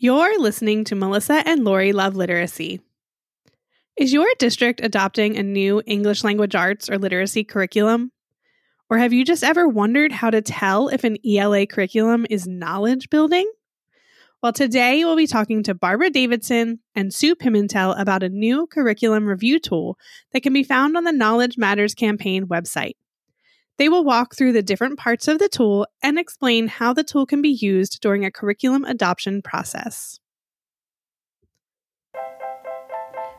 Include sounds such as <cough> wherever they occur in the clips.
You're listening to Melissa and Lori Love Literacy. Is your district adopting a new English language arts or literacy curriculum? Or have you just ever wondered how to tell if an ELA curriculum is knowledge building? Well, today we'll be talking to Barbara Davidson and Sue Pimentel about a new curriculum review tool that can be found on the Knowledge Matters campaign website. They will walk through the different parts of the tool and explain how the tool can be used during a curriculum adoption process.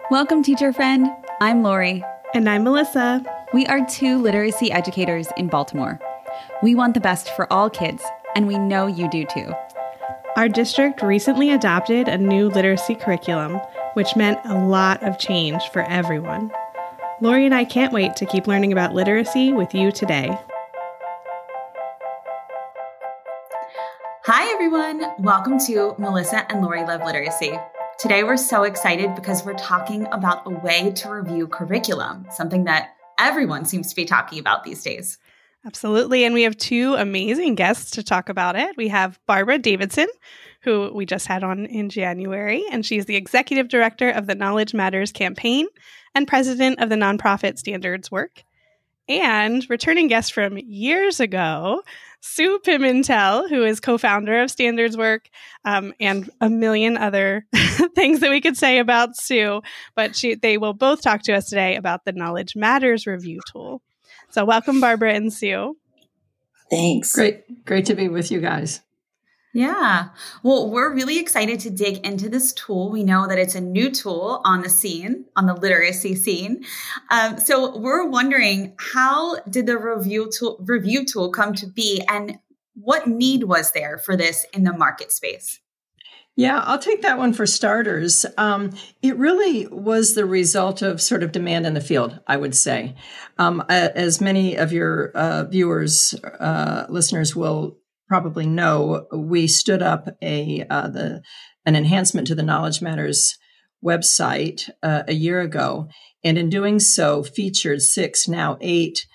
Welcome, teacher friend. I'm Lori. And I'm Melissa. We are two literacy educators in Baltimore. We want the best for all kids, and we know you do too. Our district recently adopted a new literacy curriculum, which meant a lot of change for everyone. Lori and I can't wait to keep learning about literacy with you today. Hi, everyone. Welcome to Melissa and Lori Love Literacy. Today, we're so excited because we're talking about a way to review curriculum, something that everyone seems to be talking about these days. Absolutely. And we have two amazing guests to talk about it. We have Barbara Davidson, who we just had on in January, and she's the executive director of the Knowledge Matters campaign and president of the nonprofit Standards Work. And returning guest from years ago, Sue Pimentel, who is co founder of Standards Work, um, and a million other <laughs> things that we could say about Sue. But she, they will both talk to us today about the Knowledge Matters review tool. So, welcome, Barbara and Sue. Thanks. Great. Great to be with you guys. Yeah. Well, we're really excited to dig into this tool. We know that it's a new tool on the scene, on the literacy scene. Um, so we're wondering how did the review tool, review tool come to be and what need was there for this in the market space? Yeah, I'll take that one for starters. Um, it really was the result of sort of demand in the field, I would say. Um, as many of your uh, viewers, uh, listeners will probably know, we stood up a uh, the an enhancement to the Knowledge Matters website uh, a year ago, and in doing so, featured six now eight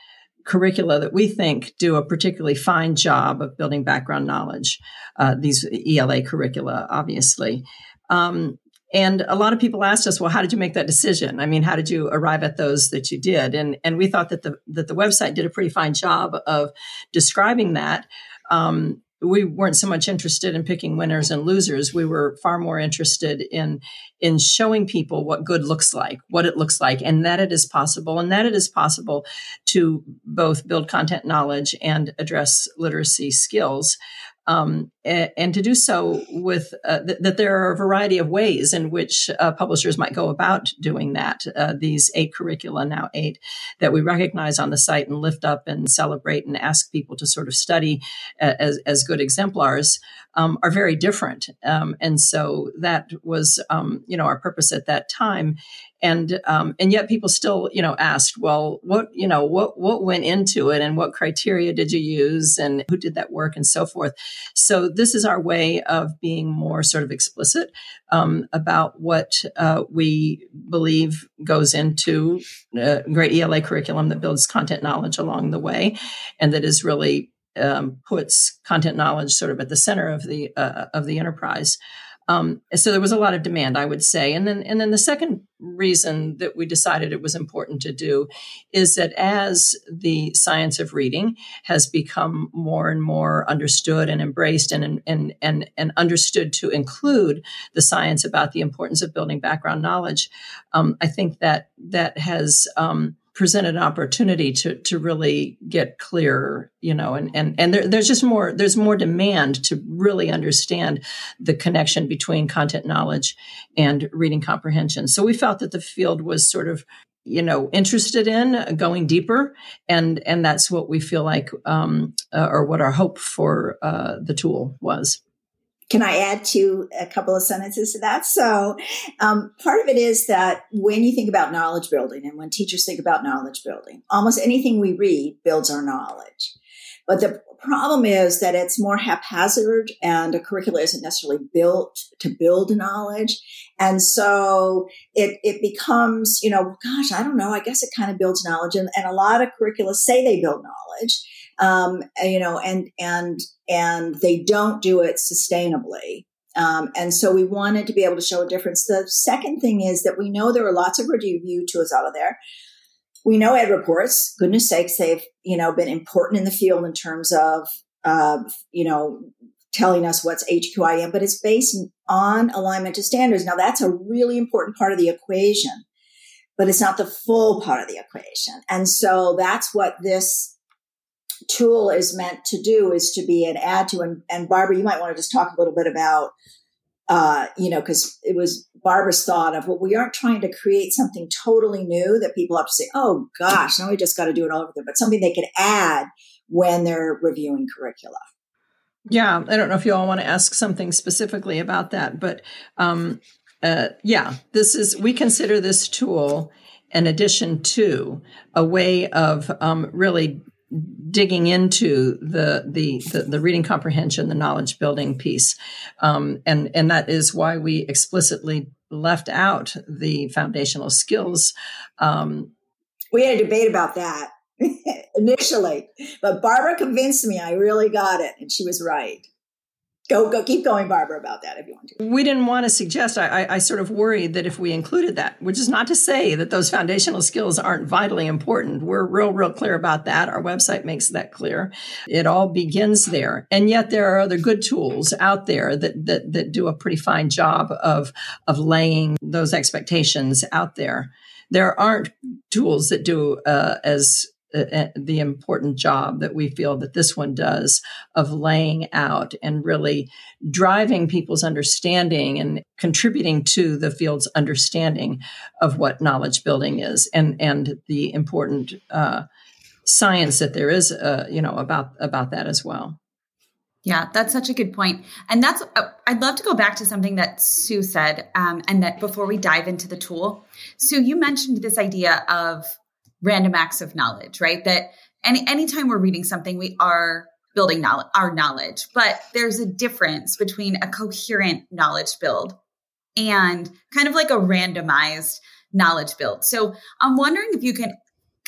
curricula that we think do a particularly fine job of building background knowledge. Uh, these ELA curricula, obviously. Um, and a lot of people asked us, well, how did you make that decision? I mean, how did you arrive at those that you did? And and we thought that the that the website did a pretty fine job of describing that um, we weren't so much interested in picking winners and losers. We were far more interested in in showing people what good looks like, what it looks like, and that it is possible, and that it is possible to both build content knowledge and address literacy skills um, and, to do so with uh, th- that there are a variety of ways in which uh, publishers might go about doing that. Uh, these eight curricula, now eight, that we recognize on the site and lift up and celebrate and ask people to sort of study as, as good exemplars um, are very different. Um, and so that was, um, you know, our purpose at that time and um, and yet people still you know asked well what you know what what went into it and what criteria did you use and who did that work and so forth so this is our way of being more sort of explicit um, about what uh, we believe goes into a great ela curriculum that builds content knowledge along the way and that is really um, puts content knowledge sort of at the center of the uh, of the enterprise um, so there was a lot of demand, I would say. And then, and then the second reason that we decided it was important to do is that as the science of reading has become more and more understood and embraced and, and, and, and understood to include the science about the importance of building background knowledge, um, I think that that has, um, presented an opportunity to to really get clear, you know, and and and there, there's just more there's more demand to really understand the connection between content knowledge and reading comprehension. So we felt that the field was sort of you know interested in going deeper and and that's what we feel like um, uh, or what our hope for uh, the tool was can I add to a couple of sentences to that? So, um, part of it is that when you think about knowledge building and when teachers think about knowledge building, almost anything we read builds our knowledge. But the problem is that it's more haphazard and a curricula isn't necessarily built to build knowledge. And so it, it becomes, you know, gosh, I don't know. I guess it kind of builds knowledge. And, and a lot of curricula say they build knowledge um, you know, and and and they don't do it sustainably. Um, and so we wanted to be able to show a difference. The second thing is that we know there are lots of review tools out there. We know EdReports, goodness sakes, they've, you know, been important in the field in terms of, uh, you know, telling us what's HQIM, but it's based on alignment to standards. Now that's a really important part of the equation, but it's not the full part of the equation. And so that's what this tool is meant to do is to be an add to. And, and Barbara, you might want to just talk a little bit about, uh, you know, because it was Barbara's thought of, well, we aren't trying to create something totally new that people have to say, oh gosh, now we just got to do it all over again, but something they could add when they're reviewing curricula. Yeah, I don't know if you all want to ask something specifically about that, but um, uh, yeah, this is we consider this tool an addition to a way of um, really digging into the, the, the the reading comprehension, the knowledge building piece, um, and and that is why we explicitly left out the foundational skills. Um, we had a debate about that <laughs> initially, but Barbara convinced me I really got it, and she was right. Go, go, keep going, Barbara, about that if you want to. We didn't want to suggest, I, I, I, sort of worried that if we included that, which is not to say that those foundational skills aren't vitally important. We're real, real clear about that. Our website makes that clear. It all begins there. And yet there are other good tools out there that, that, that do a pretty fine job of, of laying those expectations out there. There aren't tools that do uh, as uh, the important job that we feel that this one does of laying out and really driving people's understanding and contributing to the field's understanding of what knowledge building is and and the important uh, science that there is uh, you know about about that as well yeah, that's such a good. And that's, uh, I'd love to go back to something that Sue said, um, and that before we dive into the tool. Sue, you mentioned this idea of random acts of knowledge, right? That any anytime we're reading something, we are building knowledge, our knowledge. But there's a difference between a coherent knowledge build and kind of like a randomized knowledge build. So I'm wondering if you can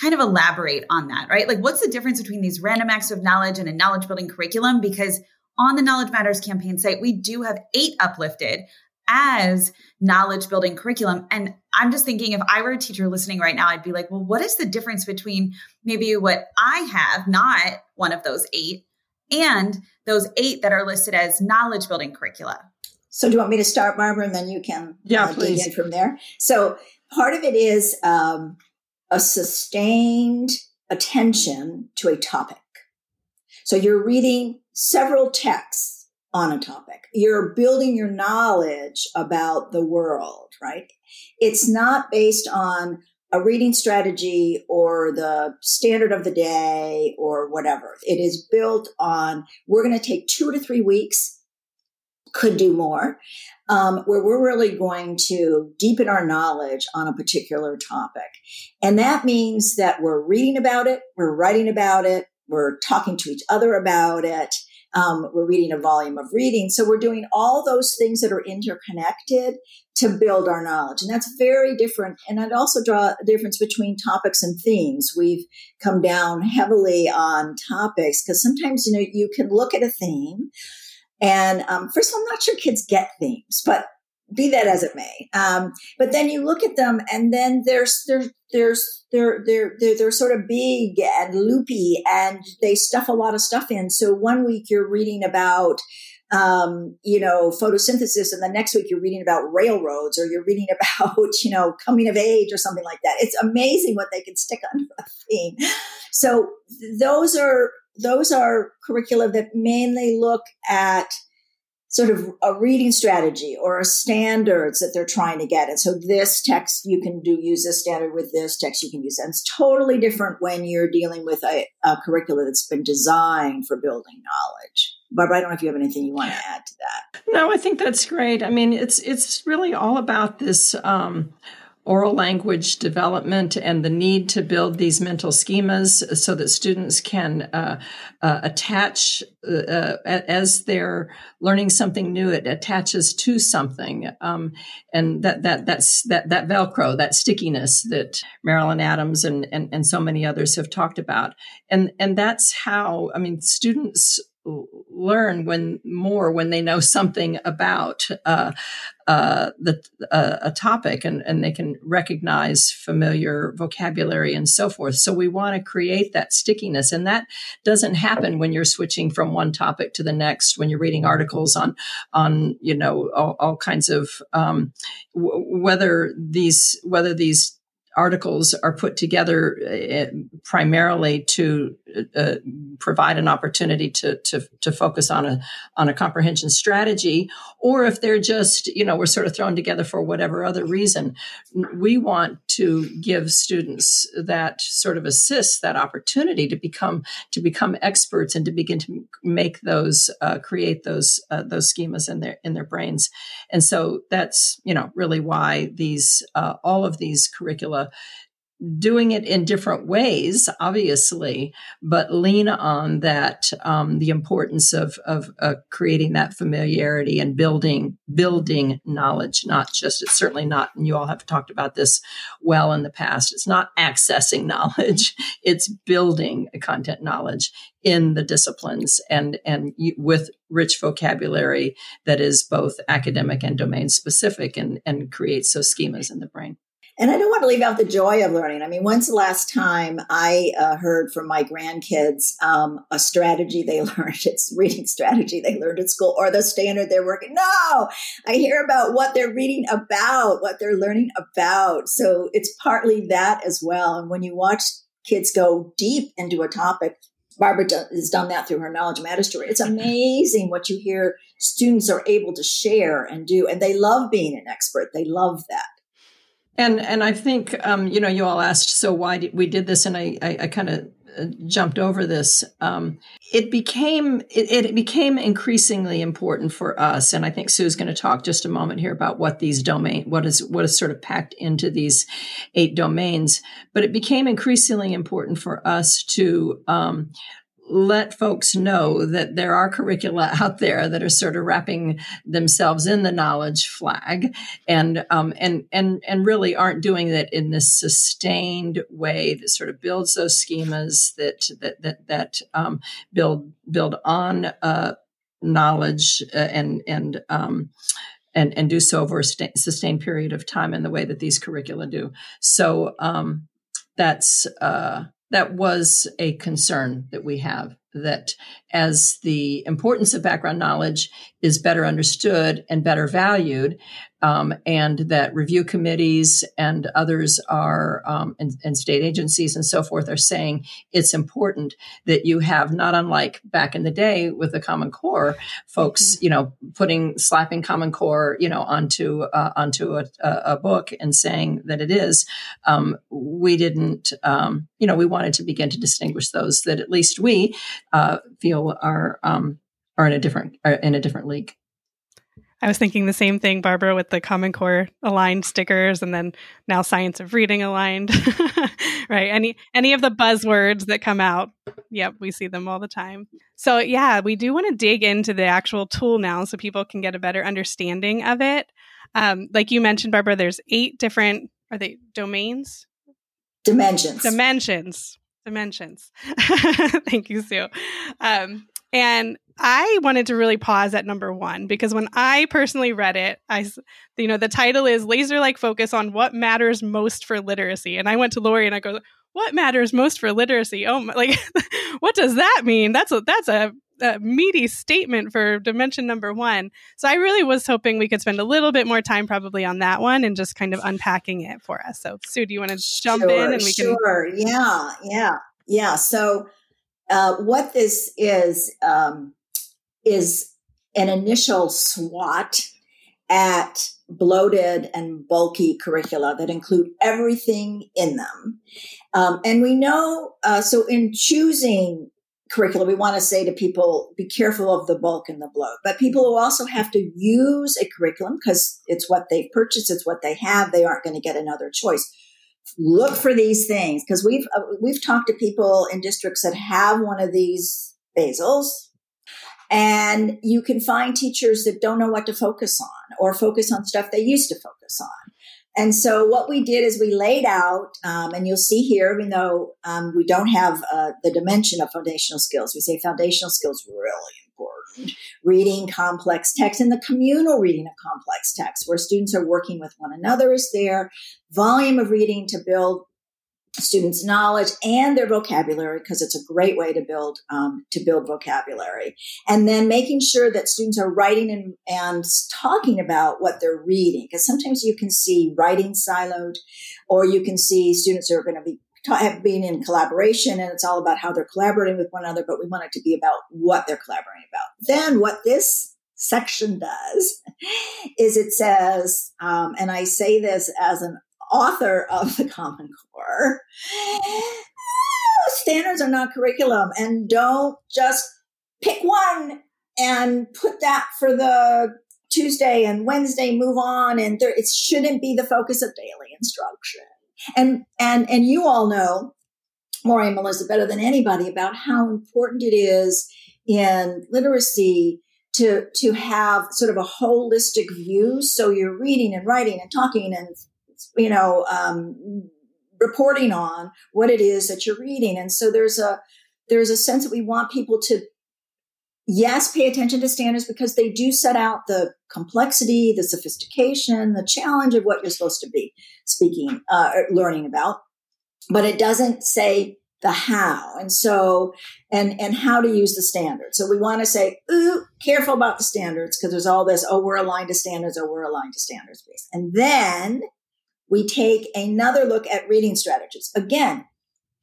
kind of elaborate on that, right? Like what's the difference between these random acts of knowledge and a knowledge building curriculum? Because on the Knowledge Matters campaign site, we do have eight uplifted as knowledge building curriculum. And I'm just thinking if I were a teacher listening right now, I'd be like, well, what is the difference between maybe what I have, not one of those eight, and those eight that are listed as knowledge building curricula? So, do you want me to start, Barbara, and then you can yeah, uh, please. dig in from there? So, part of it is um, a sustained attention to a topic. So, you're reading several texts on a topic. You're building your knowledge about the world, right? It's not based on a reading strategy or the standard of the day or whatever. It is built on, we're going to take two to three weeks, could do more, um, where we're really going to deepen our knowledge on a particular topic. And that means that we're reading about it, we're writing about it, we're talking to each other about it, um, we're reading a volume of reading. So we're doing all those things that are interconnected to build our knowledge. And that's very different. And I'd also draw a difference between topics and themes. We've come down heavily on topics because sometimes, you know, you can look at a theme and um, first of all, I'm not sure kids get themes, but be that as it may. Um, but then you look at them and then there's, there's, there's, they're, they're, they're, they're sort of big and loopy and they stuff a lot of stuff in. So one week you're reading about, um, you know, photosynthesis and the next week you're reading about railroads or you're reading <laughs> about, you know, coming of age or something like that. It's amazing what they can stick <laughs> under a theme. So those are, those are curricula that mainly look at sort of a reading strategy or a standards that they're trying to get. And so this text, you can do use this standard with this text, you can use And It's totally different when you're dealing with a, a curricula that's been designed for building knowledge. Barbara, I don't know if you have anything you want to add to that. No, I think that's great. I mean, it's it's really all about this um, oral language development and the need to build these mental schemas so that students can uh, uh, attach uh, as they're learning something new it attaches to something. Um, and that that that's that that velcro that stickiness that marilyn adams and, and and so many others have talked about. And and that's how i mean students learn when more when they know something about uh, uh, the uh, a topic and, and they can recognize familiar vocabulary and so forth. So we want to create that stickiness, and that doesn't happen when you're switching from one topic to the next. When you're reading articles on on you know all, all kinds of um, w- whether these whether these articles are put together uh, primarily to uh, provide an opportunity to, to, to focus on a on a comprehension strategy, or if they're just you know we're sort of thrown together for whatever other reason. We want to give students that sort of assist that opportunity to become to become experts and to begin to make those uh, create those uh, those schemas in their in their brains, and so that's you know really why these uh, all of these curricula doing it in different ways, obviously, but lean on that um, the importance of of uh, creating that familiarity and building building knowledge. Not just it's certainly not, and you all have talked about this well in the past. It's not accessing <laughs> knowledge; it's building content knowledge in the disciplines and and with rich vocabulary that is both academic and domain specific and and creates those schemas in the brain. And I don't want to leave out the joy of learning. I mean, when's the last time I uh, heard from my grandkids um, a strategy they <laughs> learned? It's reading strategy they learned at school or the standard they're working. No, I hear about what they're reading about, what they're learning about. So it's partly that as well. And when you watch kids go deep into a topic, Barbara has done that through her Knowledge story. It's amazing what you hear students are able to share and do. And they love being an expert. They love that. And and I think um, you know you all asked so why did we did this and I I, I kind of uh, jumped over this. Um, it became it, it, became increasingly important for us, and I think Sue's going to talk just a moment here about what these domain what is what is sort of packed into these eight domains. But it became increasingly important for us to um, let folks know that there are curricula <laughs> out there that are sort of wrapping themselves in the knowledge flag and um, and and and really aren't doing it in this sustained way that sort of builds those schemas that that that that um, build build on uh, knowledge uh, and and um, and and do so over a st- sustained period of time in the way that these curricula do. So um, that's uh, that was a concern that we have that as the importance of background knowledge is better understood and better valued, um, and that review committees and others are, um, and, and, state agencies and so forth are saying it's important that you have not unlike back in the day with the Common Core folks, mm-hmm. you know, putting slapping Common Core, you know, onto uh, onto a, a, book and saying that it is. Um, we didn't, um, you know, we wanted to begin to distinguish those that at least we uh, feel are um, are in a different are in a different league. I was thinking the same thing, Barbara, with the Common Core aligned stickers, and then now Science of Reading aligned. <laughs> right? Any any of the buzzwords that come out, yep, we see them all the time. So yeah, we do want to dig into the actual tool now, so people can get a better understanding of it. Um, like you mentioned, Barbara, there's eight different are they domains? Dimensions. Dimensions. Dimensions. <laughs> Thank you, Sue. Um, and I wanted to really pause at number one because when I personally read it, I, you know, the title is Laser Like Focus on What Matters Most for Literacy. And I went to Lori and I go, What matters most for literacy? Oh, my, <laughs> like, what does that mean? That's a, that's a, a meaty statement for dimension number one. So I really was hoping we could spend a little bit more time probably on that one and just kind of unpacking it for us. So, Sue, do you want to jump sure, in and we sure. can? Sure. Yeah. Yeah. Yeah. So, uh, what this is, um, is an initial SWAT at bloated and bulky curricula that include everything in them. Um, and we know, uh, so in choosing curricula, we want to say to people, be careful of the bulk and the bloat. But people who also have to use a curriculum because it's what they've purchased, it's what they have, they aren't going to get another choice. Look for these things because we've uh, we've talked to people in districts that have one of these basils and you can find teachers that don't know what to focus on or focus on stuff they used to focus on. And so what we did is we laid out, um, and you'll see here, even though um, we don't have uh, the dimension of foundational skills, we say foundational skills really important. Reading complex text and the communal reading of complex text, where students are working with one another, is there. Volume of reading to build students' knowledge and their vocabulary because it's a great way to build um, to build vocabulary and then making sure that students are writing and, and talking about what they're reading because sometimes you can see writing siloed or you can see students are going to be have been in collaboration and it's all about how they're collaborating with one another but we want it to be about what they're collaborating about then what this section does <laughs> is it says um, and i say this as an author of the Common Core. <gasps> Standards are not curriculum, and don't just pick one and put that for the Tuesday and Wednesday. Move on, and there, it shouldn't be the focus of daily instruction. And and and you all know, Maureen Melissa, better than anybody about how important it is in literacy to to have sort of a holistic view. So you're reading and writing and talking and you know, um, reporting on what it is that you're reading. And so there's a, there's a sense that we want people to, yes, pay attention to standards because they do set out the complexity, the sophistication, the challenge of what you're supposed to be speaking, uh, learning about. But it doesn't say the how and so and and how to use the standards so we want to say ooh careful about the standards because there's all this oh we're aligned to standards oh, we're aligned to standards based and then we take another look at reading strategies. Again,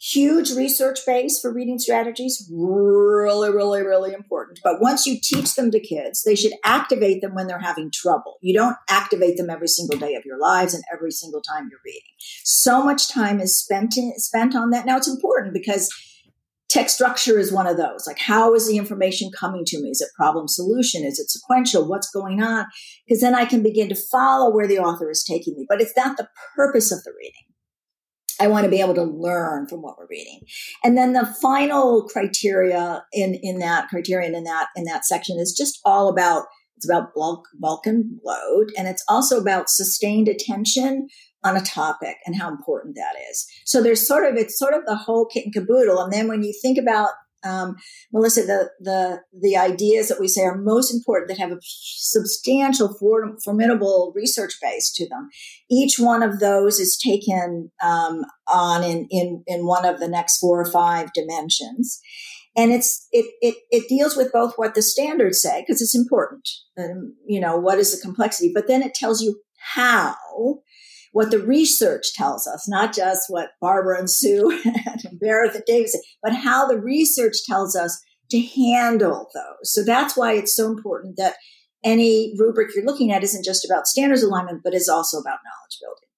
huge research base for reading strategies, really, really, really important. But once you teach them to kids, they should activate them when they're having trouble. You don't activate them every single day of your lives and every single time you're reading. So much time is spent in, spent on that. Now it's important because text structure is one of those. Like, how is the information coming to me? Is it problem solution? Is it sequential? What's going on? Because then I can begin to follow where the author is taking me. But it's not the purpose of the reading. I want to be able to learn from what we're reading. And then the final criteria in, in that criterion in that, in that section is just all about, it's about bulk, bulk and load. And it's also about sustained attention on a topic and how important that is. So there's sort of it's sort of the whole kit and caboodle. And then when you think about um, Melissa, the the the ideas that we say are most important that have a substantial, formidable research base to them. Each one of those is taken um, on in, in in one of the next four or five dimensions, and it's it it it deals with both what the standards say because it's important. Um, you know what is the complexity, but then it tells you how what the research tells us, not just what Barbara and Sue <laughs> and Meredith and David say, but how the research tells us to handle those. So that's why it's so important that any rubric you're looking at isn't just about standards alignment, but is also about knowledge building.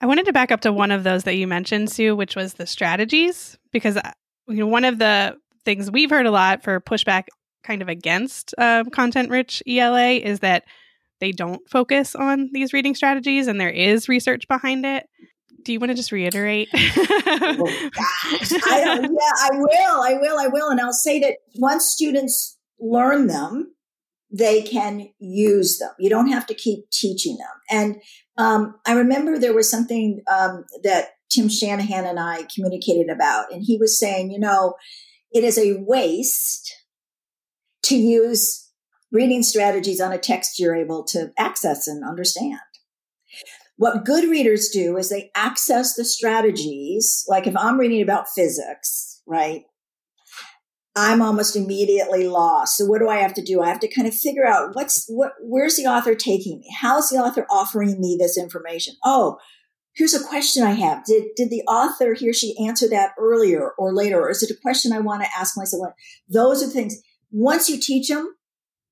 I wanted to back up to one of those that you mentioned, Sue, which was the strategies, because uh, you know one of the things we've heard a lot for pushback kind of against uh, content rich ELA is that they don't focus on these reading strategies and there is research behind it. Do you want to just reiterate? oh. I don't, <laughs> yeah, I will. I will. I will. And I'll say that once students learn them, they can use them. You don't have to keep teaching them. And um, I remember there was something um, that Tim Shanahan and I communicated about, and he was saying, you know, it is a waste to use reading strategies on a text you're able to access and understand. What good readers do is they access the strategies. Like if I'm reading about physics, right? I'm almost immediately lost. So what do I have to do? I have to kind of figure out what's what where's the author taking me? How's the author offering me this information? Oh, here's a question I have. Did did the author he or she answer that earlier or later? Or is it a question I want to ask myself? Those are things. Once you teach them,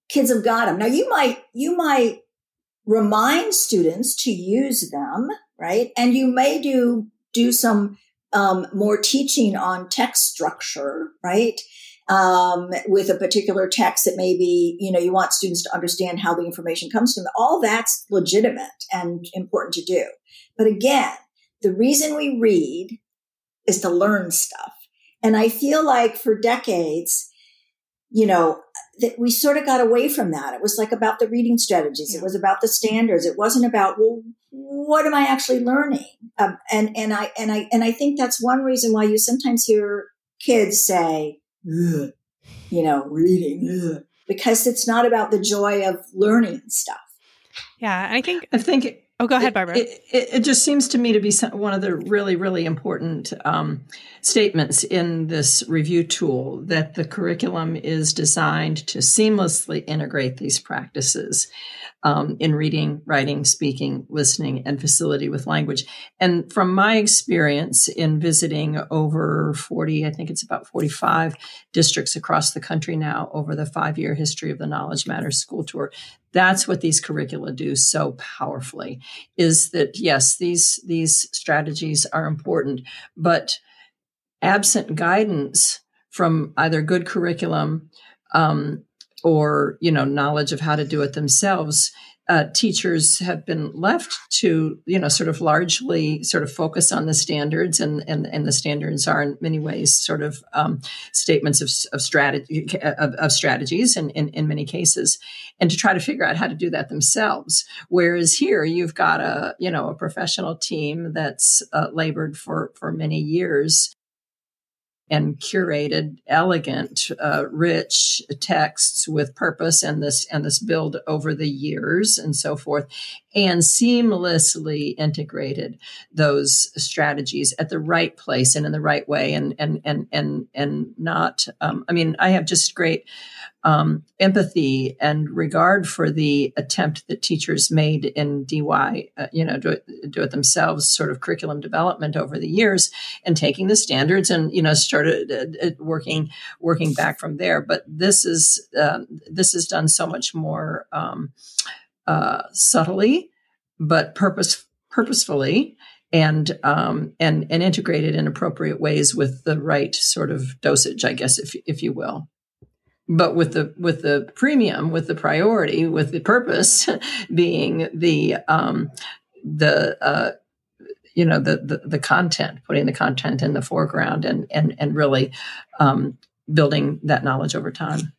kids have got them. Now you might, you might remind students to use them, right? And you may do, do some, um, more teaching on text structure, right? Um, with a particular text that maybe, you know, you want students to understand how the information comes to them. All that's legitimate and important to do. But again, the reason we read is to learn stuff. And I feel like for decades, you know, that we sort of got away from that. It was like about the reading strategies. Yeah. It was about the standards. It wasn't about, well, what am I actually learning? Um, and and I and I and I think that's one reason why you sometimes hear kids say, you know, reading, ugh, because it's not about the joy of learning stuff. Yeah, I think I think Oh, go ahead, Barbara. It, it, it, just seems to me to be one of the really, really important um, statements in this review tool that the curriculum is designed to seamlessly integrate these practices um, in reading, writing, speaking, listening, and facility with language. And from my experience in visiting over 40, I think it's about 45 districts across the country now over the five year history of the Knowledge Matters School Tour, that's what these curricula do so powerfully is that yes these these strategies are important but absent guidance from either good curriculum um, or you know knowledge of how to do it themselves uh, teachers have been left to, you know, sort of largely sort of focus on the standards, and and, and the standards are in many ways sort of um, statements of, of strategy of, of strategies, in, in in many cases, and to try to figure out how to do that themselves. Whereas here, you've got a you know a professional team that's uh, labored for for many years and curated, elegant, uh, rich texts with purpose and this and this build over the years and so forth, and seamlessly integrated those strategies at the right place and in the right way, and and and and and not. Um, I mean, I have just great um, empathy and regard for the attempt that teachers made in DIY, uh, you know, do it, do it themselves, sort of curriculum development over the years, and taking the standards and you know started uh, uh working working back from there. But this is um, this is done so much more um, uh, subtly, but purpose purposefully and um, and and integrated in appropriate ways with the right sort of dosage, I guess, if if you will but with the with the premium with the priority with the purpose <laughs> being the um the uh you know the, the, the content putting the content in the foreground and and and really um building that knowledge over time.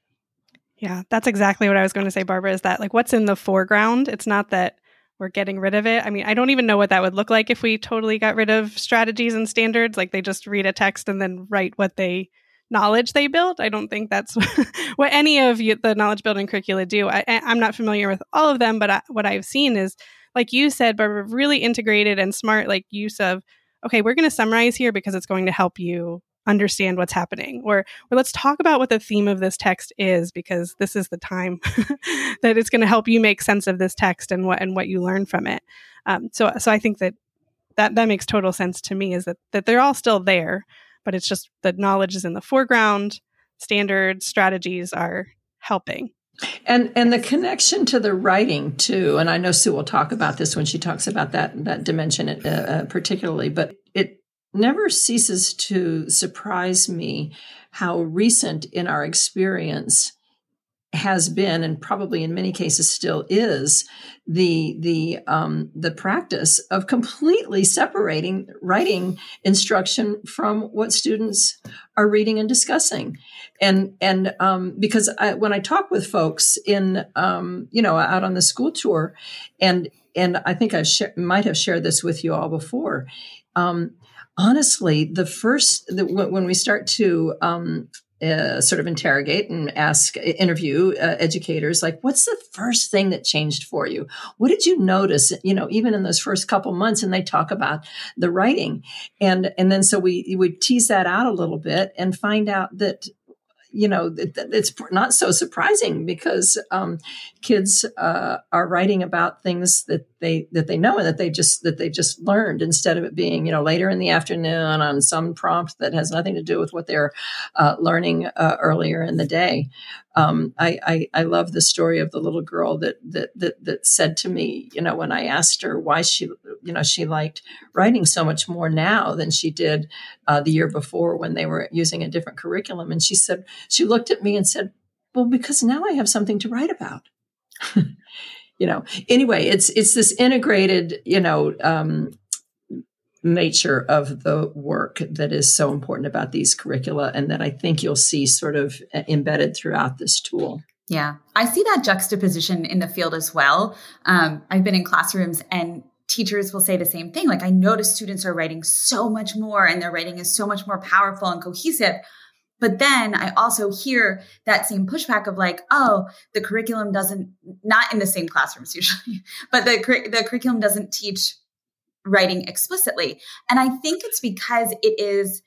Yeah that's exactly what i was going to say barbara is that like what's in the foreground it's not that we're getting rid of it. I mean i don't even know what that would look like if we totally got rid of strategies and standards like they just read a text and then write what they knowledge they build. I don't think that's <laughs> what any of you, the knowledge building curricula do. I, am not familiar with all of them, but I, what I've seen is, like you said, but really integrated and smart, like use of, okay, we're going to summarize here because it's going to help you understand what's happening or or let's talk about what the theme of this text is because this is the time <laughs> that it's going to help you make sense of this text and what and what you learn from it um, so so i think that that that makes total sense to me is that that they're all still there but it's just the knowledge is in the foreground. Standards, strategies are helping. And and the connection to the writing too, and I know Sue will talk about this when she talks about that that dimension uh, uh, particularly, but it never ceases to surprise me how recent in our experience has been and probably in many cases still is the the um, the practice of completely separating writing instruction from what students are reading and discussing. And and um, because I, when I talk with folks in um, you know out on the school tour and and I think I sh- might have shared this with you all before um, honestly the first the, when we start to um, uh, sort of interrogate and ask, interview uh, educators, like, what's the first thing that changed for you? What did you notice? You know, even in those first couple months, and they talk about the writing, and and then so we we tease that out a little bit and find out that you know, it's not so surprising because um, kids uh, are writing about things that they that they know and that they just that they just learned instead of it being you know later in the afternoon on some prompt that has nothing to do with what they're uh, learning uh, earlier in the day. Um, I, I, I love the story of the little girl that, that that that said to me, you know, when I asked her why she, you know, she liked writing so much more now than she did uh, the year before when they were using a different curriculum, and she said she looked at me and said, "Well, because now I have something to write about." <laughs> you know anyway it's it's this integrated you know um, nature of the work that is so important about these curricula and that i think you'll see sort of embedded throughout this tool yeah i see that juxtaposition in the field as well um, i've been in classrooms and teachers will say the same thing. Like, I notice students are writing so much more and their writing is so much more powerful and cohesive. But then I also hear that same pushback of like, oh, the curriculum doesn't, not in the same classrooms <laughs> usually, but the, the curriculum doesn't teach writing explicitly. And I think it's because it is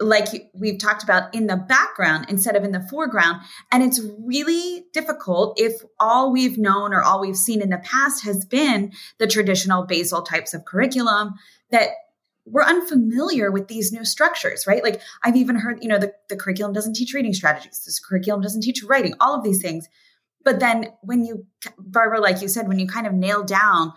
like we've talked about in the background instead of in the foreground. And it's really difficult if all we've known or all we've seen in the past has been the traditional basal types of curriculum that we're unfamiliar with these new structures, right? Like I've even heard, you know, the, the curriculum doesn't teach reading strategies. This curriculum doesn't teach writing, all of these things. But then when you, Barbara, like you said, when you kind of nail down,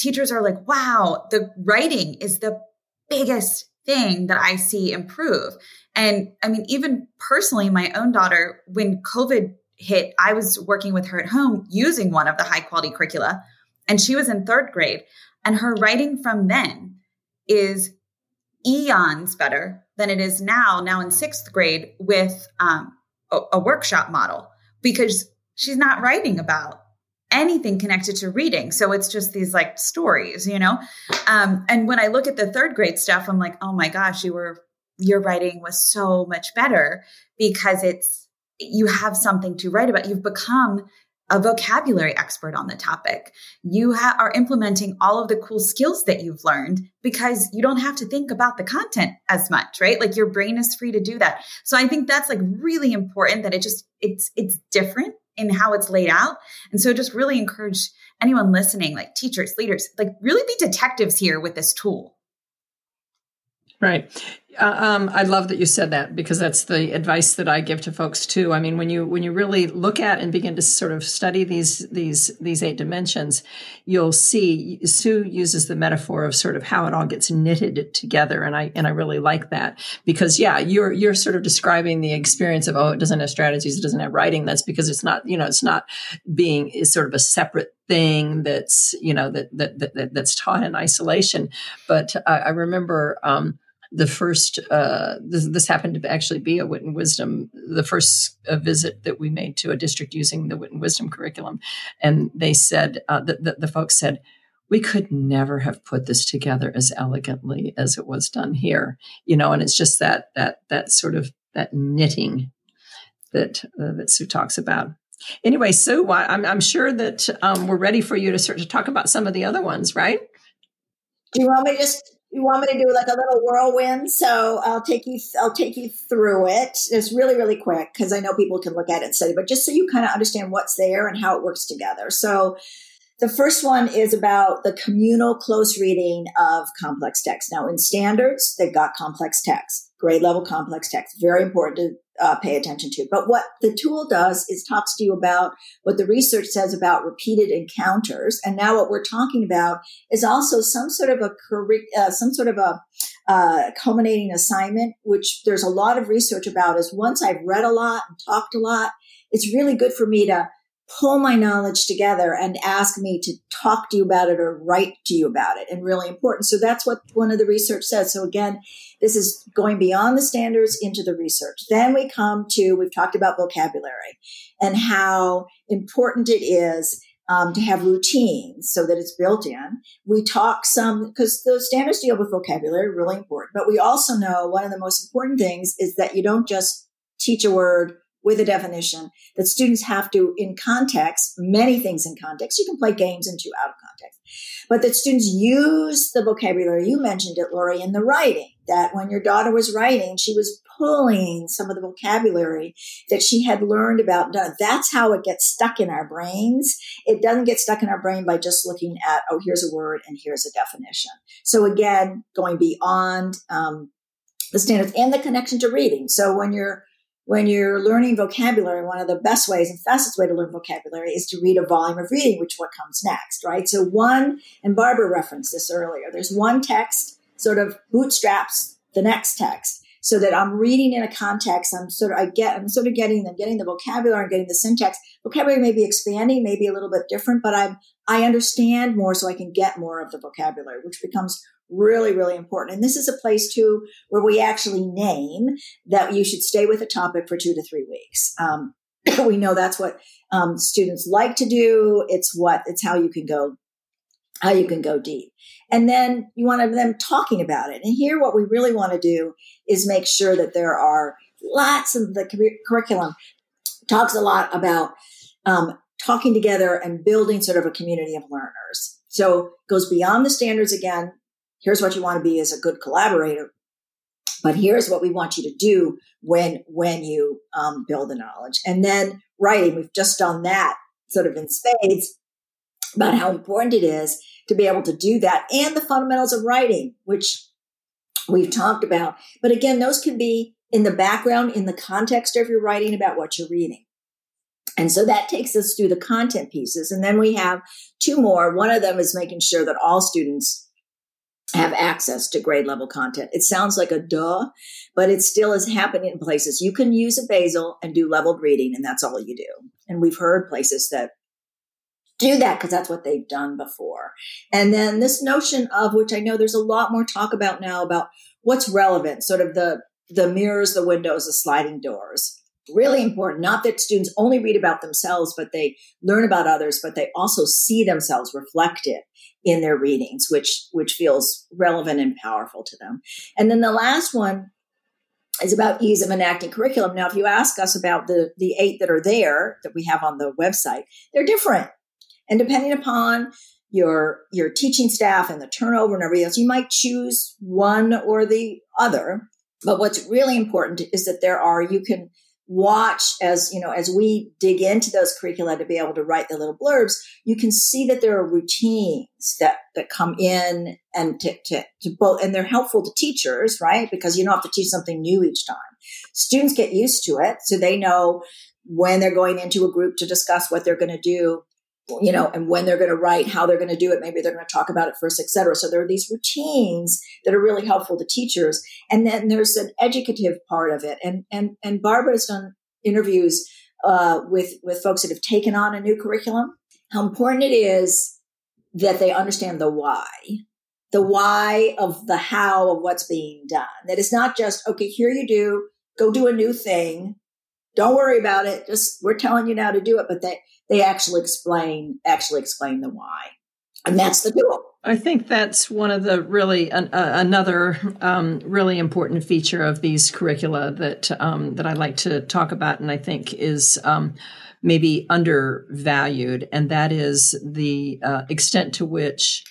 teachers are like, wow, the writing is the biggest thing that I see improve. And I mean, even personally, my own daughter, when COVID hit, I was working with her at home using one of the high quality curricula, and she was in third grade. And her writing from then is eons better than it is now, now in sixth grade with um, a, a workshop model because she's not writing about anything connected to reading. So it's just these like stories, you know? Um, and when I look at the third grade stuff, I'm like, oh my gosh, you were, your writing was so much better because it's, you have something to write about. You've become a vocabulary expert on the topic. You ha- are implementing all of the cool skills that you've learned because you don't have to think about the content as much, right? Like your brain is free to do that. So I think that's like really important that it just, it's, it's different in how it's laid out. And so just really encourage anyone listening, like teachers, leaders, like really be detectives here with this tool. Right. Uh, um, I love that you said that because that's the advice that I give to folks too. I mean, when you when you really look at and begin to sort of study these these these eight dimensions, you'll see Sue uses the metaphor of sort of how it all gets knitted together, and I and I really like that because yeah, you're you're sort of describing the experience of oh, it doesn't have strategies, it doesn't have writing. That's because it's not you know it's not being is sort of a separate thing that's you know that that, that that's taught in isolation. But I, I remember. Um, the first uh, this, this, happened to actually be a wit and wisdom the first uh, visit that we made to a district using the wit and wisdom curriculum. And they said uh, the, the, the folks said we could never have put this together as elegantly as it was done here. You know and it's just that that that sort of that knitting that uh, that sue talks about. Anyway sue i'm, I'm sure that um, we're ready for you to start to talk about some of the other ones right? Do you want me just you want me to do like a little whirlwind? So i'll take you i'll take you through it. It's really really quick because i know people can look at it and study but just so you kind of understand what's there and how it works together. So the first one is about the communal close reading of complex text. Now in standards they've got complex text grade level complex text very important to uh, pay attention to. But what the tool does is talks to you about what the research says about repeated encounters. And now what we're talking about is also some sort of a uh, some sort of a uh, culminating assignment, which there's a lot of research about. Is once I've read a lot and talked a lot, it's really good for me to pull my knowledge together and ask me to talk to you about it or write to you about it and really important. So that's what one of the research says. So again, this is going beyond the standards into the research. Then we come to, we've talked about vocabulary and how important it is um, to have routines so that it's built in. We talk some because the standards deal with vocabulary, really important. But we also know one of the most important things is that you don't just teach a word with a definition that students have to, in context, many things in context. You can play games into out of context, but that students use the vocabulary. You mentioned it, Lori, in the writing, that when your daughter was writing, she was pulling some of the vocabulary that she had learned about. That's how it gets stuck in our brains. It doesn't get stuck in our brain by just looking at, oh, here's a word and here's a definition. So again, going beyond, um, the standards and the connection to reading. So when you're when you're learning vocabulary, one of the best ways and fastest way to learn vocabulary is to read a volume of reading, which what comes next, right? So one, and Barbara referenced this earlier, there's one text sort of bootstraps the next text so that I'm reading in a context. I'm sort of, I get, I'm sort of getting them, getting the vocabulary and getting the syntax. Vocabulary may be expanding, maybe a little bit different, but I'm, I understand more so I can get more of the vocabulary, which becomes really, really important. And this is a place too where we actually name that you should stay with a topic for two to three weeks. Um, <clears throat> we know that's what um, students like to do. It's what it's how you can go how you can go deep. And then you want them talking about it. And here, what we really want to do is make sure that there are lots of the curriculum talks a lot about um, talking together and building sort of a community of learners. So goes beyond the standards again. Here's what you want to be as a good collaborator, but here's what we want you to do when when you um, build the knowledge. And then writing, we've just done that sort of in spades about how important it is to be able to do that and the fundamentals of writing, which we've talked about. But again, those can be in the background, in the context of your writing about what you're reading. And so that takes us through the content pieces. And then we have two more. One of them is making sure that all students have access to grade level content. It sounds like a duh, but it still is happening in places. You can use a basal and do leveled reading, and that's all you do. And we've heard places that do that because that's what they've done before. And then this notion of which I know there's a lot more talk about now about what's relevant, sort of the the mirrors, the windows, the sliding doors. Really important. Not that students only read about themselves, but they learn about others, but they also see themselves reflected in their readings, which which feels relevant and powerful to them. And then the last one is about ease of enacting curriculum. Now, if you ask us about the the eight that are there that we have on the website, they're different. And depending upon your your teaching staff and the turnover and everything else, you might choose one or the other. But what's really important is that there are, you can watch as, you know, as we dig into those curricula to be able to write the little blurbs, you can see that there are routines that, that come in and to, to, to both, and they're helpful to teachers, right? Because you don't have to teach something new each time. Students get used to it. So they know when they're going into a group to discuss what they're going to do you know, and when they're going to write, how they're going to do it. Maybe they're going to talk about it first, et cetera. So there are these routines that are really helpful to teachers. And then there's an educative part of it. And, and, and Barbara's done interviews, uh, with, with folks that have taken on a new curriculum, how important it is that they understand the why, the why of the how of what's being done. That it's not just, okay, here you do, go do a new thing. Don't worry about it. Just, we're telling you now to do it. But that, they actually explain actually explain the why. And that's the tool. I think that's one of the really uh, another um, really important feature of these curricula that um, that i like to talk about and i think is um, maybe undervalued. And that is the uh, extent to which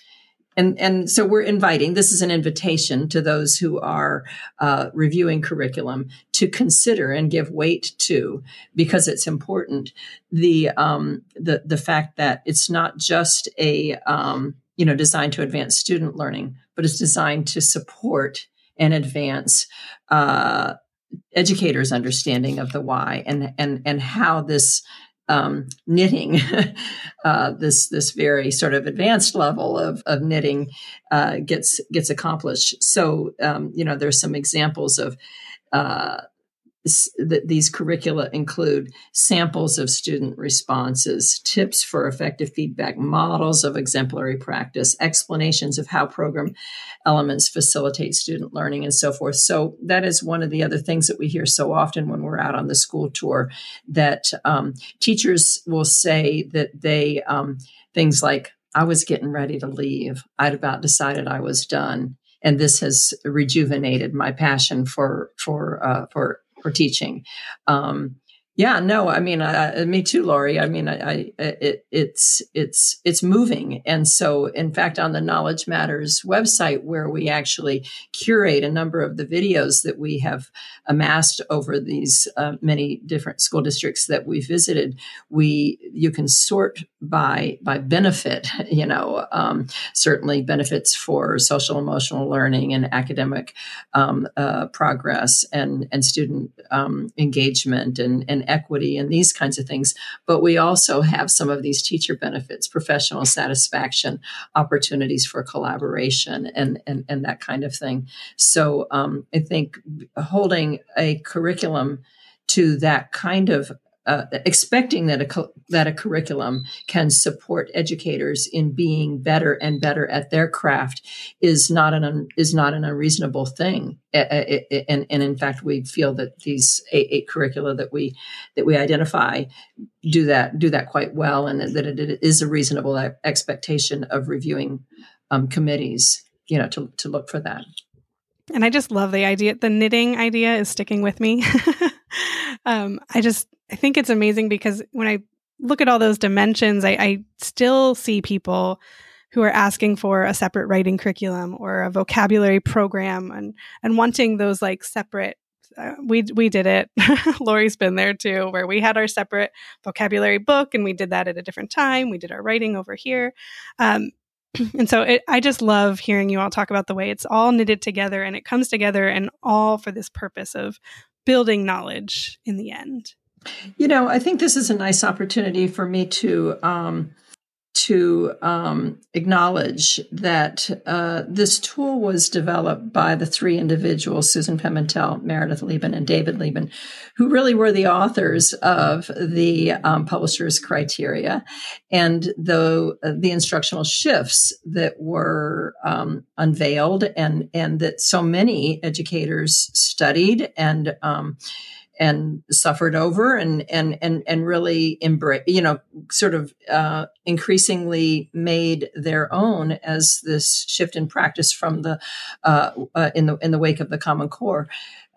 and and so we're inviting this is an invitation to those who are uh, reviewing curriculum to consider and give weight to because it's important the um, the the fact that it's not just a um, you know designed to advance student learning but it's designed to support and advance uh, educators understanding of the why and and and how this um, knitting, <laughs> uh, this this very sort of advanced level of, of knitting uh, gets gets accomplished. So um, you know, there's some examples of uh, these curricula include samples of student responses, tips for effective feedback, models of exemplary practice, explanations of how program elements facilitate student learning, and so forth. So, that is one of the other things that we hear so often when we're out on the school tour that um, teachers will say that they, um, things like, I was getting ready to leave. I'd about decided I was done and this has rejuvenated my passion for for uh, for for teaching. Um, yeah, no, I mean, I, me too, Lori. I mean, I, I, it, it's it's it's moving, and so in fact, on the Knowledge Matters website, where we actually curate a number of the videos that we have amassed over these uh, many different school districts that we visited, we you can sort by by benefit. <laughs> You know, um, certainly benefits for social emotional learning and academic um, uh, progress and and student um, engagement and and equity and these kinds of things. But we also have some of these teacher benefits, professional satisfaction, opportunities for collaboration, and and, and that kind of thing. So um, I think holding a curriculum to that kind of uh, expecting that a that a curriculum can support educators in being better and better at their craft is not an un, is not an unreasonable thing. And, and in fact, we feel that these eight, eight, curricula that we that we identify do that do that quite well, and that it is a reasonable expectation of reviewing um, committees, you know, to to look for that. And I just love the idea. The knitting idea is sticking with me. <laughs> um, I just I think it's amazing because when I look at all those dimensions, I, I still see people who are asking for a separate writing curriculum or a vocabulary program and and wanting those like separate uh, we we did it. <laughs> Lori's been there too, where we had our separate vocabulary book, and we did that at a different time. We did our writing over here, um, <clears throat> and so it, I just love hearing you all talk about the way it's all knitted together, and it comes together, and all for this purpose of building knowledge in the end. You know, I think this is a nice opportunity for me to um, to um, acknowledge that uh, this tool was developed by the three individuals, Susan Pimentel, Meredith Liben, and David Liben, who really were the authors of the um, publisher's criteria and the, the instructional shifts that were um, unveiled and, and that so many educators studied and um, and suffered over and and and and really embrace you know sort of uh, increasingly made their own as this shift in practice from the uh, uh, in the in the wake of the Common Core.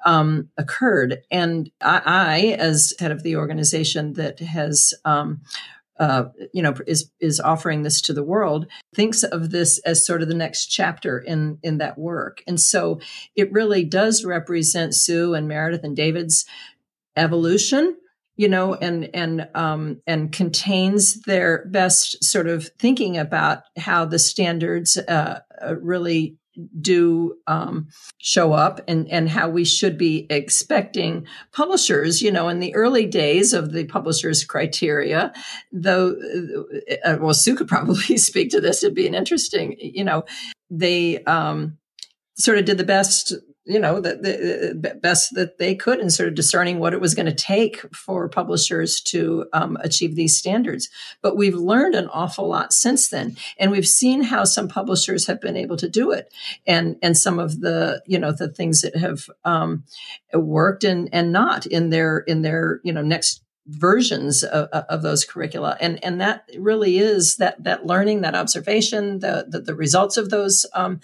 Um, occurred, and I, I, as head of the organization that has um, uh, you know is is offering this to the world thinks of this as sort of the next chapter in in that work and so it really does represent sue and meredith and david's evolution you know and and um and contains their best sort of thinking about how the standards uh, uh, really do um, show up and and how we should be expecting publishers you know in the early days of the publishers criteria though uh, uh well sue could <laughs> probably speak to this it'd be an interesting you know they um, sort of did the best you know the, the, best that they could in sort of discerning what it was going to take for publishers to um, achieve these standards. But we've learned an awful lot since then and we've seen how some publishers have been able to do it and and some of the you know the things that have um, worked and and not in their in their you know next versions of, of, those curricula. And and that really is that that learning that observation the the, the results of those um,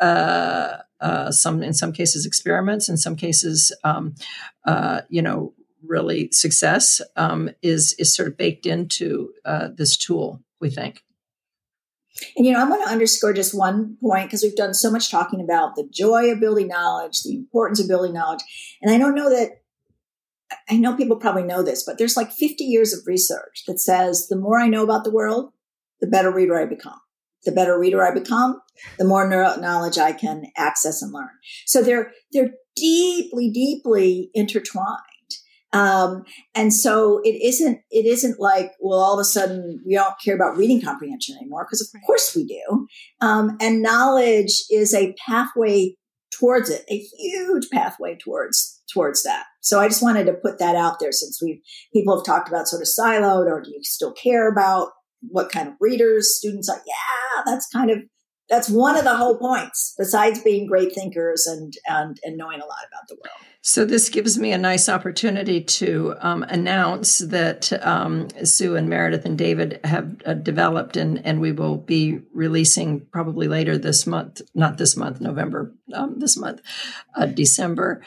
uh, uh, some in some cases experiments in some cases um, uh, you know really success um, is is sort of baked into uh, this tool we think and you know, I want to underscore just one point because we've done so much talking about the joy of building knowledge, the importance of building knowledge. And I don't know that I know people probably know this, but there's like 50 years of research that says the more I know about the world, the better reader I become. The better reader I become, the more knowledge I can access and learn. So they're, they're deeply, deeply intertwined. Um, and so it isn't, it isn't like, well, all of a sudden we don't care about reading comprehension anymore, because of course we do. Um, and knowledge is a pathway towards it, a huge pathway towards towards that. So I just wanted to put that out there since we people have talked about sort of siloed or do you still care about what kind of readers students are? Yeah, that's kind of that's one of the whole points besides being great thinkers and and and knowing a lot about the world. So this gives me a nice opportunity to um, announce that um, Sue and Meredith and David have uh, developed, and and we will be releasing probably later this month, not this month, November, um, this month, uh, December.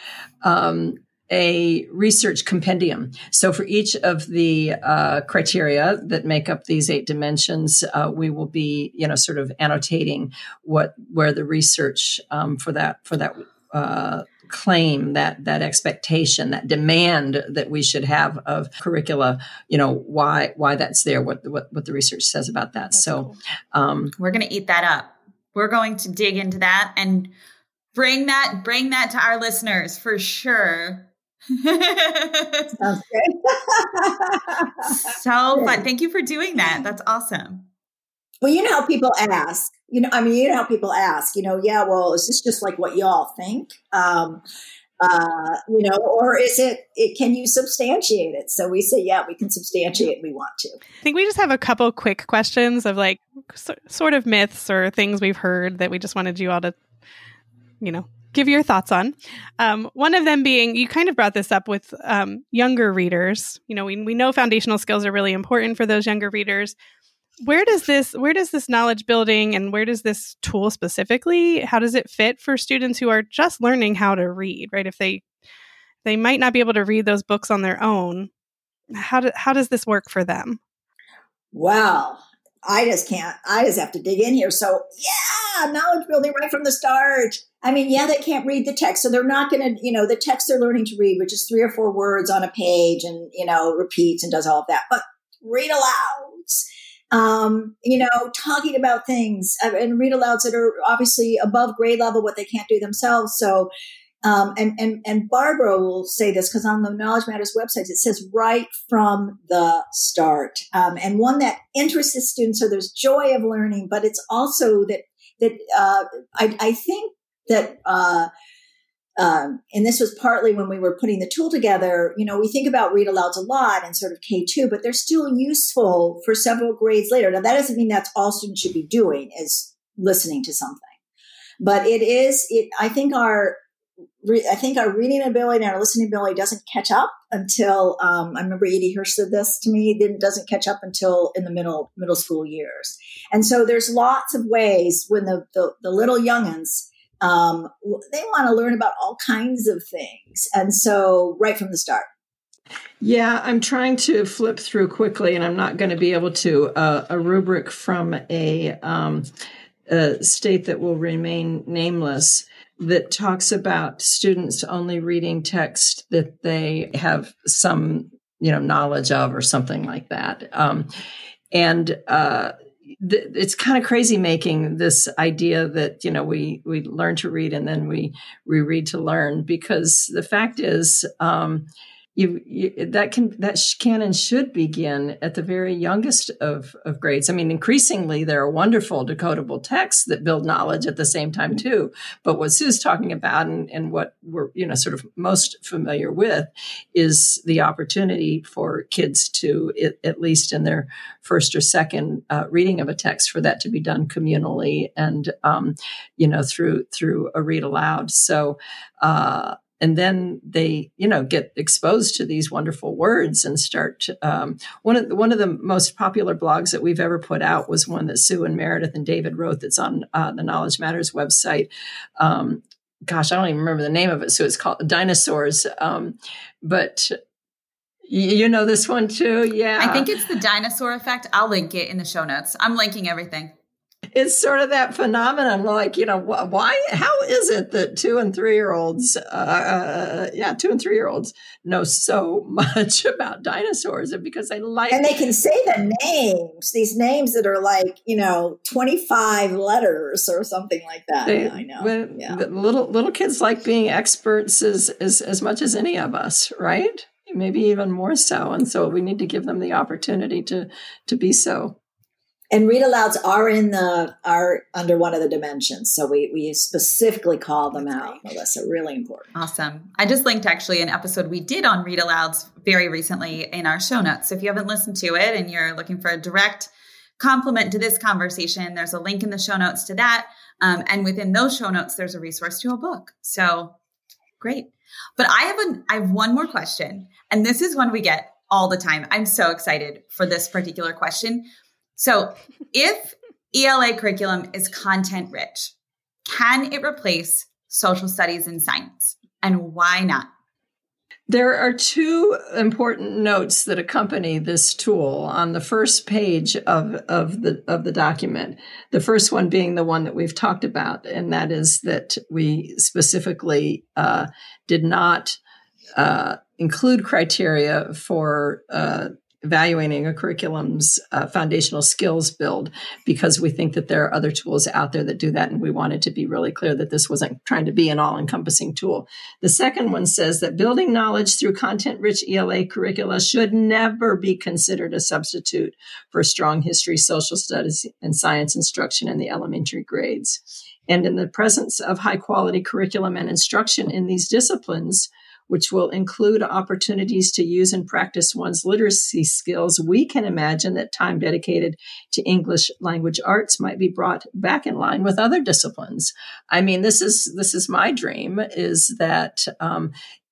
A research compendium. So for each of the uh, criteria that make up these eight dimensions, uh, we will be, you know, sort of annotating what where the research um, for that for that uh, claim that that expectation that demand that we should have of curricula you know why why that's there what what, what the research says about that that's so cool. um, we're going to eat that up we're going to dig into that and bring that bring that to our listeners for sure <laughs> Sounds good. <laughs> so fun. Thank you for doing that. That's awesome. Well, you know how people ask, you know, I mean, you know how people ask, you know, yeah, well, is this just like what y'all think? Um, uh, you know, or is it, it, can you substantiate it? So we say, yeah, we can substantiate. We want to. I think we just have a couple quick questions of like so, sort of myths or things we've heard that we just wanted you all to, you know, give your thoughts on. Um, one of them being, you kind of brought this up with um, younger readers. You know, we, we know foundational skills are really important for those younger readers. Where does this where does this knowledge building and where does this tool specifically how does it fit for students who are just learning how to read right? If they they might not be able to read those books on their own how do, how does this work for them? Well i just can't i just have to dig in here. So yeah knowledge building right from the start i mean yeah they can't read the text so they're not going to you know the text they're learning to read which is three or four words on a page and you know repeats and does all of that but read alouds um, you know, talking about things uh, and read alouds that are obviously above grade level, what they can't do themselves. So, um, and, and, and Barbara will say this because on the Knowledge Matters website, it says right from the start. Um, and one that interests the students. So there's joy of learning, but it's also that, that, uh, I, I think that, uh, um, and this was partly when we were putting the tool together. You know, we think about read alouds a lot and sort of K2, but they're still useful for several grades later. Now, that doesn't mean that's all students should be doing is listening to something, but it is. It I think our I think our reading ability and our listening ability doesn't catch up until um, I remember E.D. Hirsch said this to me. It doesn't catch up until in the middle middle school years, and so there's lots of ways when the the, the little youngins um, they want to learn about all kinds of things. And so, right from the start. Yeah, I'm trying to flip through quickly, and I'm not going to be able to. Uh, a rubric from a, um, a state that will remain nameless that talks about students only reading text that they have some you know knowledge of or something like that um, and uh, it's kind of crazy making this idea that you know we we learn to read and then we we read to learn because the fact is um, you, you, that can that can and should begin at the very youngest of, of grades. I mean, increasingly there are wonderful decodable texts that build knowledge at the same time too. But what Sue's talking about and, and what we're you know sort of most familiar with is the opportunity for kids to it, at least in their first or second uh, reading of a text for that to be done communally and um, you know through through a read aloud. So. Uh, and then they you know get exposed to these wonderful words and start um, one of the, one of the most popular blogs that we've ever put out was one that Sue and Meredith and David wrote that's on uh, the Knowledge Matters website. Um, gosh, I don't even remember the name of it. So it's called Dinosaurs. Um, but you know this one too, yeah. I think it's the dinosaur effect. I'll link it in the show notes. I'm linking everything it's sort of that phenomenon like you know why how is it that two and three year olds uh, uh, yeah two and three year olds know so <laughs> much about dinosaurs? And because they like and they can say the names these names that are like you know 25 letters or something like that. They, i know. when, yeah. little little kids like being experts as, as as much as any of us right? Maybe even more so. And so we need to give them the opportunity to to be so and read alouds are in the are under one of the dimensions. So we we specifically call them That's out melissa. Really important. Awesome. I just linked actually an episode we did on read alouds very recently in our show notes. So if you haven't listened to it and you're looking for a direct complement to this conversation there's a link in the show notes to that. Um, and within those show notes there's a resource to a book. So great. But i have a i have one more question. And this is one we get all the time. I'm so excited for this particular question so if ELA curriculum is content rich, can it replace social studies and science? And why not? There are two important notes that accompany this tool on the first page of, of the of the document. The first one being the one that we've talked about, and that is that we specifically uh, did not uh, include criteria for uh, evaluating a curriculum's uh, foundational skills build because we think that there are other tools out there that do that. And we wanted to be really clear that this wasn't trying to be an all encompassing tool. The second one says that building knowledge through content rich ELA curricula should never be considered a substitute for strong history, social studies, and science instruction in the elementary grades. And in the presence of high quality curriculum and instruction in these disciplines, which will include opportunities to use and practice one's literacy skills, we can imagine that time dedicated to English language arts might be brought back in line with other disciplines. I mean, this is this is my dream: is that um,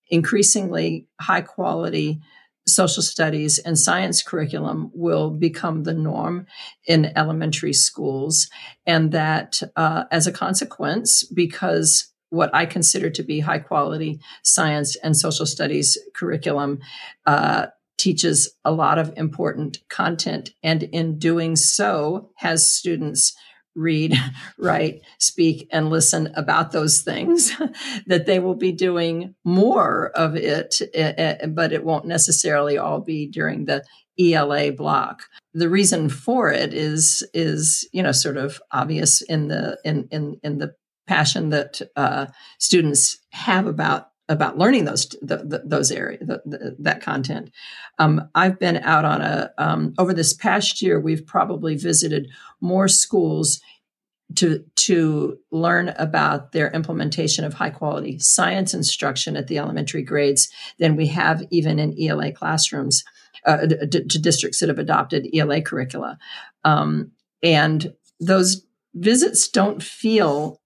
increasingly high quality social studies and science curriculum will become the norm in elementary schools, and that uh, as a consequence, because what I consider to be high quality science and social studies curriculum uh, teaches a lot of important content, and in doing so, has students read, <laughs> write, speak, and listen about those things, <laughs> that they will be doing more of it, eh, eh, but it won't necessarily all be during the ELA block. The reason for it is is you know sort of obvious in the in in in the passion that uh, students have about about learning those the, the, those areas the, that content. Um, I've been out on a um, over this past year. We've probably visited more schools to to learn about their implementation of high quality science instruction at the elementary grades than we have even in ELA classrooms uh, to, districts that have adopted ELA curricula, um, and those visits don't feel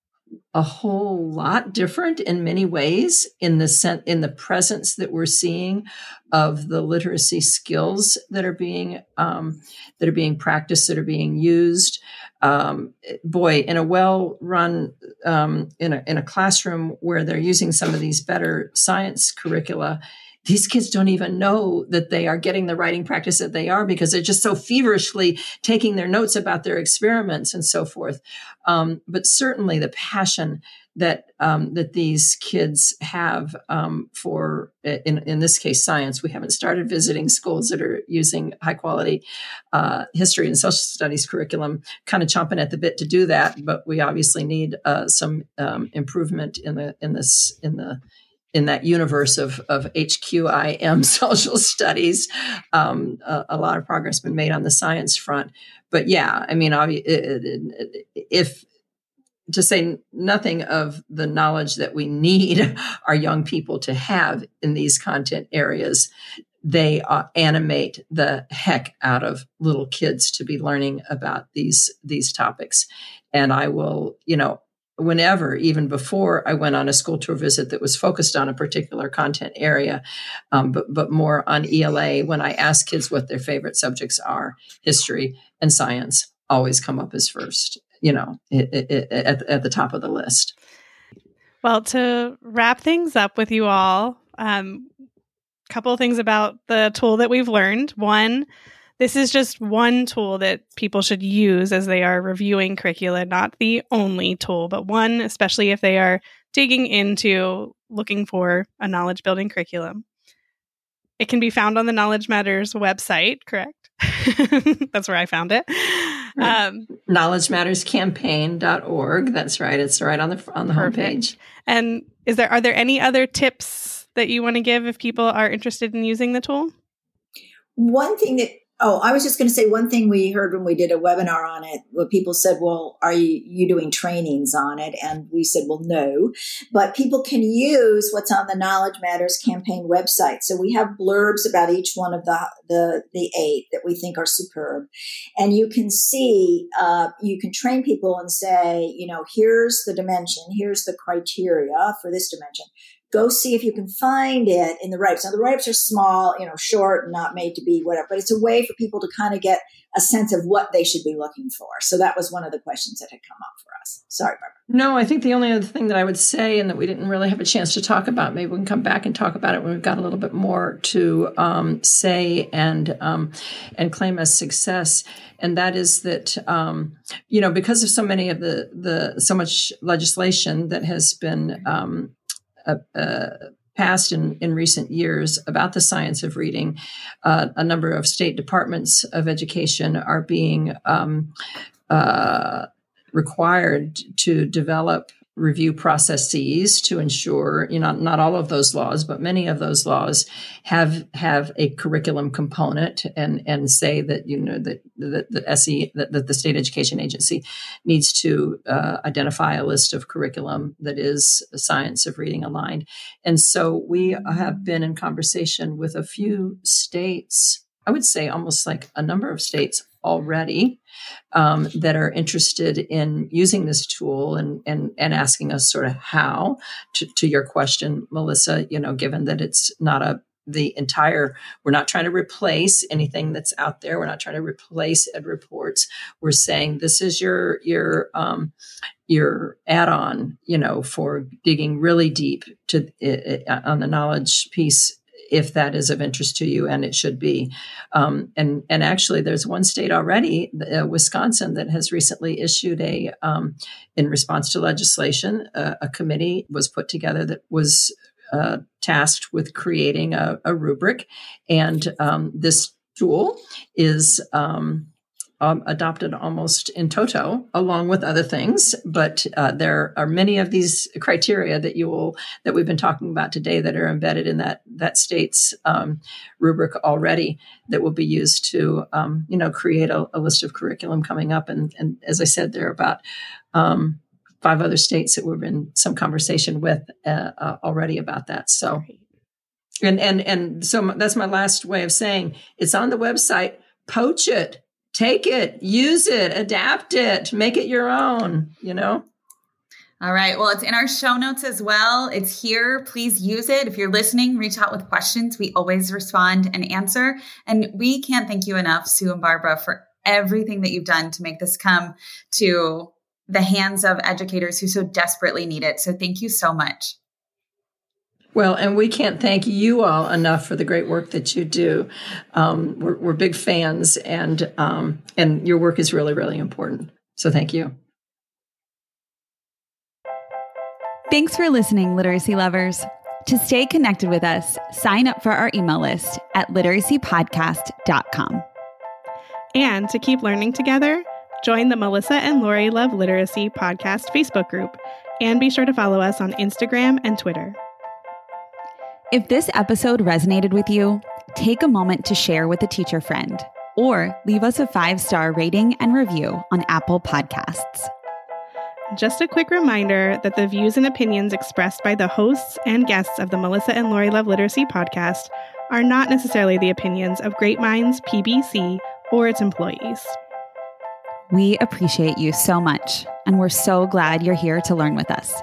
a whole lot different in many ways in the sen- in the presence that we're seeing of the literacy skills that are being um, that are being practiced that are being used. Um, boy in a well run um, in a in a classroom where they're using some of these better science curricula these kids don't even know that they are getting the writing practice that they are because they're just so feverishly taking their notes about their experiments and so forth. Um, but certainly the passion that um, that these kids have um, for in in this case science. We haven't started visiting schools that are using high quality uh, history and social studies curriculum. Kind of chomping at the bit to do that, but we obviously need uh, some um, improvement in the in this in the in that universe of, of HQIM <laughs> social studies, um, a, a, lot of progress been made on the science front. But yeah, I mean, if to say nothing of the knowledge that we need <laughs> our young people to have in these content areas, they uh, animate the heck out of little kids to be learning about these these topics. And I will, you know, whenever, even before I went on a school tour visit that was focused on a particular content area, um, but, but more on ELA, when I ask kids what their favorite subjects are, history and science always come up as first, you know, it, it, it, at, at the top of the list. Well, to wrap things up with you all, a um, couple things about the tool that we've learned. One, this is just one tool that people should use as they are reviewing curricula, not the only tool, but one, especially if they are digging into looking for a knowledge building curriculum. It can be found on the Knowledge Matters website, correct? <laughs> That's where I found it. Right. Um, KnowledgeMattersCampaign.org. That's right. It's right on the on the perfect. homepage. And is there are there any other tips that you want to give if people are interested in using the tool? One thing that Oh, I was just going to say one thing we heard when we did a webinar on it, where people said, well, are you, you doing trainings on it? And we said, well, no, but people can use what's on the Knowledge Matters campaign website. So we have blurbs about each one of the, the, the eight that we think are superb. And you can see, uh, you can train people and say, you know, here's the dimension, here's the criteria for this dimension go see if you can find it in the write-ups. Now the write-ups are small, you know, short, not made to be whatever, but it's a way for people to kind of get a sense of what they should be looking for. So that was one of the questions that had come up for us. Sorry, Barbara. No, I think the only other thing that I would say, and that we didn't really have a chance to talk about, maybe we can come back and talk about it when we've got a little bit more to um, say and um, and claim as success, and that is that um, you know because of so many of the the so much legislation that has been um, uh, uh, passed in, in recent years about the science of reading. Uh, a number of state departments of education are being um, uh, required to develop review processes to ensure you know not all of those laws but many of those laws have have a curriculum component and and say that you know that that the SE that, that the state education agency needs to uh, identify a list of curriculum that is science of reading aligned. And so we have been in conversation with a few states I would say almost like a number of states already um, that are interested in using this tool and, and, and asking us sort of how to, to your question, Melissa, you know, given that it's not a the entire we're not trying to replace anything that's out there. We're not trying to replace EdReports. We're saying this is your your um your add-on you know for digging really deep to uh, on the knowledge piece if that is of interest to you, and it should be. Um, and and actually, there's one state already, uh, Wisconsin, that has recently issued a, um, in response to legislation, uh, a committee was put together that was uh, tasked with creating a, a rubric, and um, this tool is um, um, adopted almost in toto, along with other things. But uh, there are many of these criteria that you will that we've been talking about today that are embedded in that that state's um, rubric already that will be used to um, you know create a, a, list of curriculum coming up. And, and as I said, there are about um, five other states that we've been some conversation with uh, uh, already about that. So. And and and so that's my last way of saying it's on the website. Poach it take it, use it, adapt it, make it your own, you know? All right. Well, it's in our show notes as well. It's here. Please use it. If you're listening, reach out with questions. We always respond and answer. And we can't thank you enough, Sue and Barbara, for everything that you've done to make this come to the hands of educators who so desperately need it. So thank you so much. Well, and we can't thank you all enough for the great work that you do. Um, we're, we're, big fans, and um, and your work is really, really important. So thank you. Thanks for listening, literacy lovers. To stay connected with us, sign up for our email list at literacypodcast.com. And to keep learning together, join the Melissa and Lori Love Literacy Podcast Facebook group, and be sure to follow us on Instagram and Twitter. If this episode resonated with you, take a moment to share with a teacher friend or leave us a five star rating and review on Apple Podcasts. Just a quick reminder that the views and opinions expressed by the hosts and guests of the Melissa and Lori Love Literacy podcast are not necessarily the opinions of Great Minds PBC or its employees. We appreciate you so much, and we're so glad you're here to learn with us.